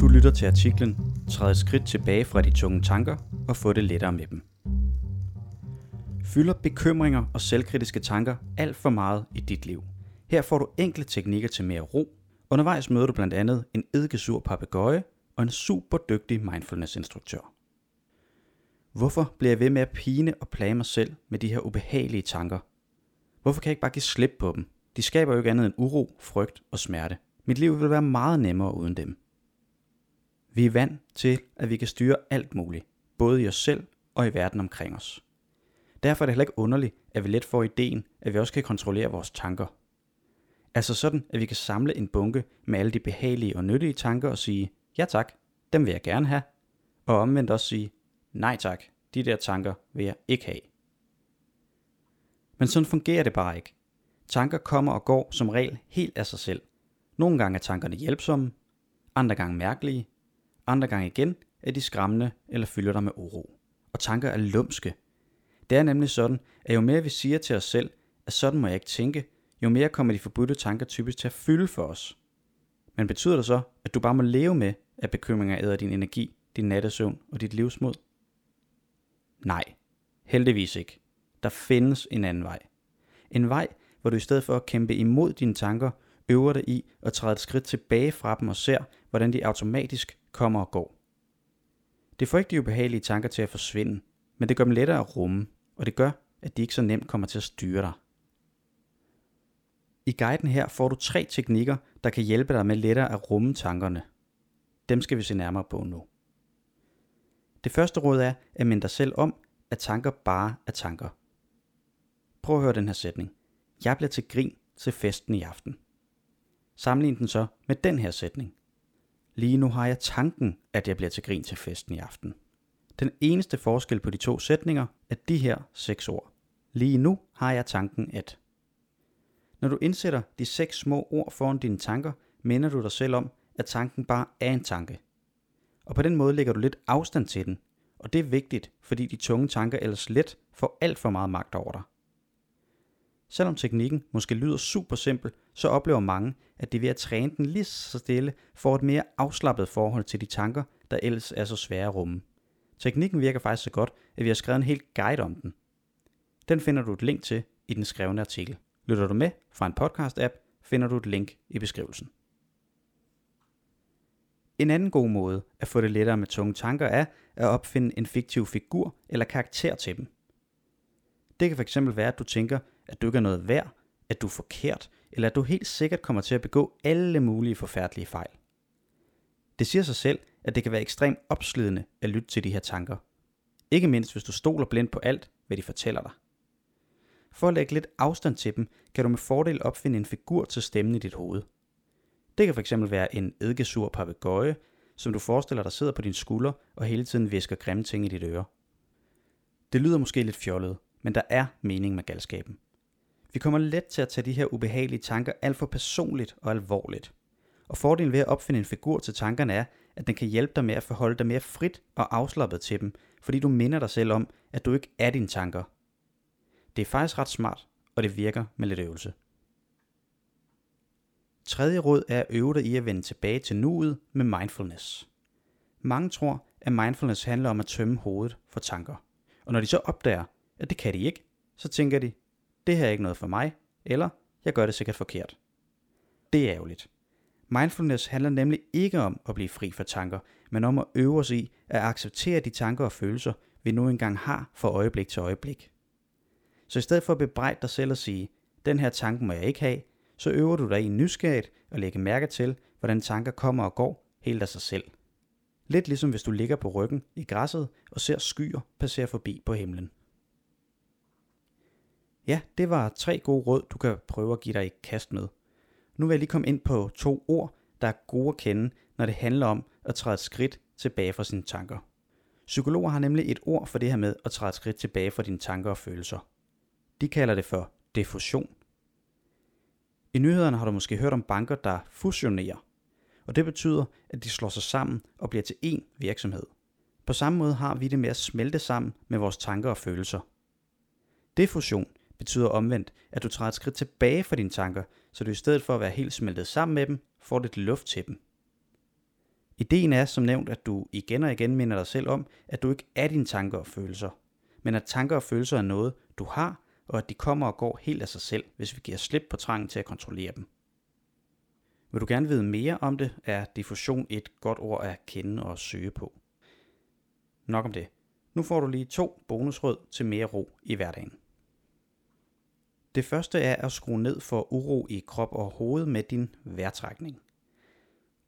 Du lytter til artiklen Træd et skridt tilbage fra de tunge tanker og få det lettere med dem. Fylder bekymringer og selvkritiske tanker alt for meget i dit liv? Her får du enkle teknikker til mere ro. Undervejs møder du blandt andet en eddikesur papegøje og en super dygtig mindfulness-instruktør. Hvorfor bliver jeg ved med at pine og plage mig selv med de her ubehagelige tanker? Hvorfor kan jeg ikke bare give slip på dem? De skaber jo ikke andet end uro, frygt og smerte. Mit liv vil være meget nemmere uden dem. Vi er vant til, at vi kan styre alt muligt, både i os selv og i verden omkring os. Derfor er det heller ikke underligt, at vi let får ideen, at vi også kan kontrollere vores tanker. Altså sådan, at vi kan samle en bunke med alle de behagelige og nyttige tanker og sige, ja tak, dem vil jeg gerne have. Og omvendt også sige, nej tak, de der tanker vil jeg ikke have. Men sådan fungerer det bare ikke. Tanker kommer og går som regel helt af sig selv. Nogle gange er tankerne hjælpsomme, andre gange mærkelige, andre gange igen er de skræmmende eller fylder dig med uro. Og tanker er lumske. Det er nemlig sådan, at jo mere vi siger til os selv, at sådan må jeg ikke tænke, jo mere kommer de forbudte tanker typisk til at fylde for os. Men betyder det så, at du bare må leve med, at bekymringer æder din energi, din nattesøvn og dit livsmod? Nej, heldigvis ikke. Der findes en anden vej. En vej, hvor du i stedet for at kæmpe imod dine tanker, øver dig i at træde et skridt tilbage fra dem og ser, hvordan de automatisk kommer og går. Det får ikke de ubehagelige tanker til at forsvinde, men det gør dem lettere at rumme, og det gør, at de ikke så nemt kommer til at styre dig. I guiden her får du tre teknikker, der kan hjælpe dig med lettere at rumme tankerne. Dem skal vi se nærmere på nu. Det første råd er at minde dig selv om, at tanker bare er tanker. Prøv at høre den her sætning. Jeg bliver til grin til festen i aften. Sammenlign den så med den her sætning. Lige nu har jeg tanken, at jeg bliver til grin til festen i aften. Den eneste forskel på de to sætninger er de her seks ord. Lige nu har jeg tanken at. Når du indsætter de seks små ord foran dine tanker, minder du dig selv om, at tanken bare er en tanke. Og på den måde lægger du lidt afstand til den, og det er vigtigt, fordi de tunge tanker ellers let får alt for meget magt over dig. Selvom teknikken måske lyder super simpel, så oplever mange, at det ved at træne den lige så stille får et mere afslappet forhold til de tanker, der ellers er så svære at rumme. Teknikken virker faktisk så godt, at vi har skrevet en helt guide om den. Den finder du et link til i den skrevne artikel. Lytter du med fra en podcast-app, finder du et link i beskrivelsen. En anden god måde at få det lettere med tunge tanker er at opfinde en fiktiv figur eller karakter til dem. Det kan fx være, at du tænker, at du ikke er noget værd, at du er forkert, eller at du helt sikkert kommer til at begå alle mulige forfærdelige fejl. Det siger sig selv, at det kan være ekstremt opslidende at lytte til de her tanker. Ikke mindst hvis du stoler blindt på alt, hvad de fortæller dig. For at lægge lidt afstand til dem, kan du med fordel opfinde en figur til stemmen i dit hoved. Det kan fx være en eddikesur papegøje, som du forestiller dig sidder på din skulder og hele tiden visker grimme ting i dit øre. Det lyder måske lidt fjollet, men der er mening med galskaben. Vi kommer let til at tage de her ubehagelige tanker alt for personligt og alvorligt. Og fordelen ved at opfinde en figur til tankerne er, at den kan hjælpe dig med at forholde dig mere frit og afslappet til dem, fordi du minder dig selv om, at du ikke er dine tanker. Det er faktisk ret smart, og det virker med lidt øvelse. Tredje råd er at øve dig i at vende tilbage til nuet med mindfulness. Mange tror, at mindfulness handler om at tømme hovedet for tanker. Og når de så opdager, at det kan de ikke, så tænker de, det her er ikke noget for mig, eller jeg gør det sikkert forkert. Det er ærgerligt. Mindfulness handler nemlig ikke om at blive fri for tanker, men om at øve os i at acceptere de tanker og følelser, vi nu engang har fra øjeblik til øjeblik. Så i stedet for at bebrejde dig selv og sige, den her tanke må jeg ikke have, så øver du dig i nysgerrighed og lægge mærke til, hvordan tanker kommer og går helt af sig selv. Lidt ligesom hvis du ligger på ryggen i græsset og ser skyer passere forbi på himlen. Ja, det var tre gode råd, du kan prøve at give dig et kast med. Nu vil jeg lige komme ind på to ord, der er gode at kende, når det handler om at træde et skridt tilbage fra sine tanker. Psykologer har nemlig et ord for det her med at træde et skridt tilbage fra dine tanker og følelser. De kalder det for diffusion. I nyhederne har du måske hørt om banker, der fusionerer. Og det betyder, at de slår sig sammen og bliver til én virksomhed. På samme måde har vi det med at smelte sammen med vores tanker og følelser. Diffusion betyder omvendt, at du træder et skridt tilbage fra dine tanker, så du i stedet for at være helt smeltet sammen med dem, får lidt luft til dem. Ideen er som nævnt, at du igen og igen minder dig selv om, at du ikke er dine tanker og følelser, men at tanker og følelser er noget, du har, og at de kommer og går helt af sig selv, hvis vi giver slip på trangen til at kontrollere dem. Vil du gerne vide mere om det, er diffusion et godt ord at kende og søge på. Nok om det. Nu får du lige to bonusråd til mere ro i hverdagen. Det første er at skrue ned for uro i krop og hoved med din vejrtrækning.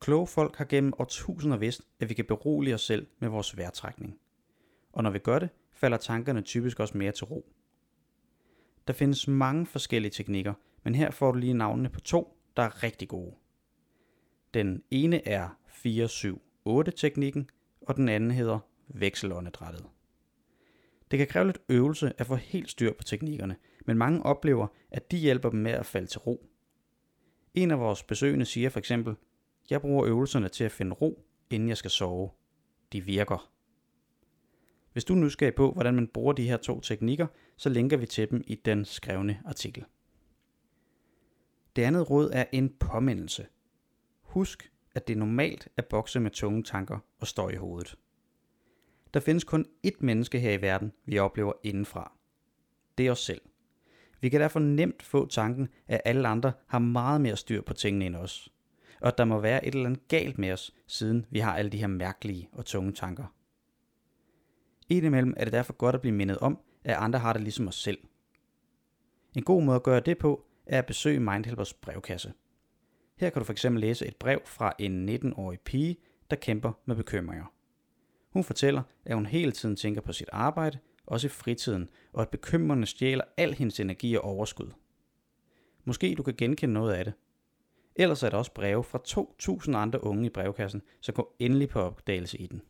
Kloge folk har gennem årtusinder vidst, at vi kan berolige os selv med vores vejrtrækning. Og når vi gør det, falder tankerne typisk også mere til ro. Der findes mange forskellige teknikker, men her får du lige navnene på to, der er rigtig gode. Den ene er 4-7-8-teknikken, og den anden hedder vekselåndedrættet. Det kan kræve lidt øvelse at få helt styr på teknikkerne, men mange oplever, at de hjælper dem med at falde til ro. En af vores besøgende siger for eksempel, jeg bruger øvelserne til at finde ro, inden jeg skal sove. De virker. Hvis du er nysgerrig på, hvordan man bruger de her to teknikker, så linker vi til dem i den skrevne artikel. Det andet råd er en påmindelse. Husk, at det er normalt at bokse med tunge tanker og støj i hovedet. Der findes kun ét menneske her i verden, vi oplever indenfra. Det er os selv. Vi kan derfor nemt få tanken, at alle andre har meget mere styr på tingene end os. Og at der må være et eller andet galt med os, siden vi har alle de her mærkelige og tunge tanker. Indimellem er det derfor godt at blive mindet om, at andre har det ligesom os selv. En god måde at gøre det på, er at besøge Mindhelpers brevkasse. Her kan du fx læse et brev fra en 19-årig pige, der kæmper med bekymringer. Hun fortæller, at hun hele tiden tænker på sit arbejde, også i fritiden, og at bekymrende stjæler al hendes energi og overskud. Måske du kan genkende noget af det. Ellers er der også breve fra 2.000 andre unge i brevkassen, så gå endelig på opdagelse i den.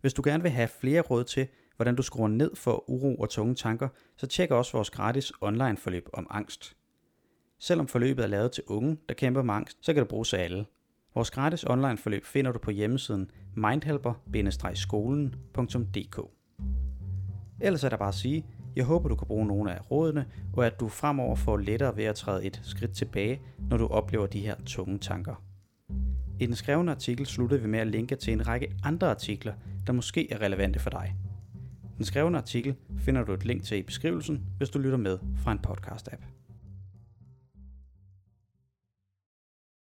Hvis du gerne vil have flere råd til, hvordan du skruer ned for uro og tunge tanker, så tjek også vores gratis online forløb om angst. Selvom forløbet er lavet til unge, der kæmper med angst, så kan det bruges af alle. Vores gratis online forløb finder du på hjemmesiden mindhelper-skolen.dk Ellers er der bare at sige, jeg håber du kan bruge nogle af rådene, og at du fremover får lettere ved at træde et skridt tilbage, når du oplever de her tunge tanker. I den skrevne artikel slutter vi med at linke til en række andre artikler, der måske er relevante for dig. Den skrevne artikel finder du et link til i beskrivelsen, hvis du lytter med fra en podcast-app.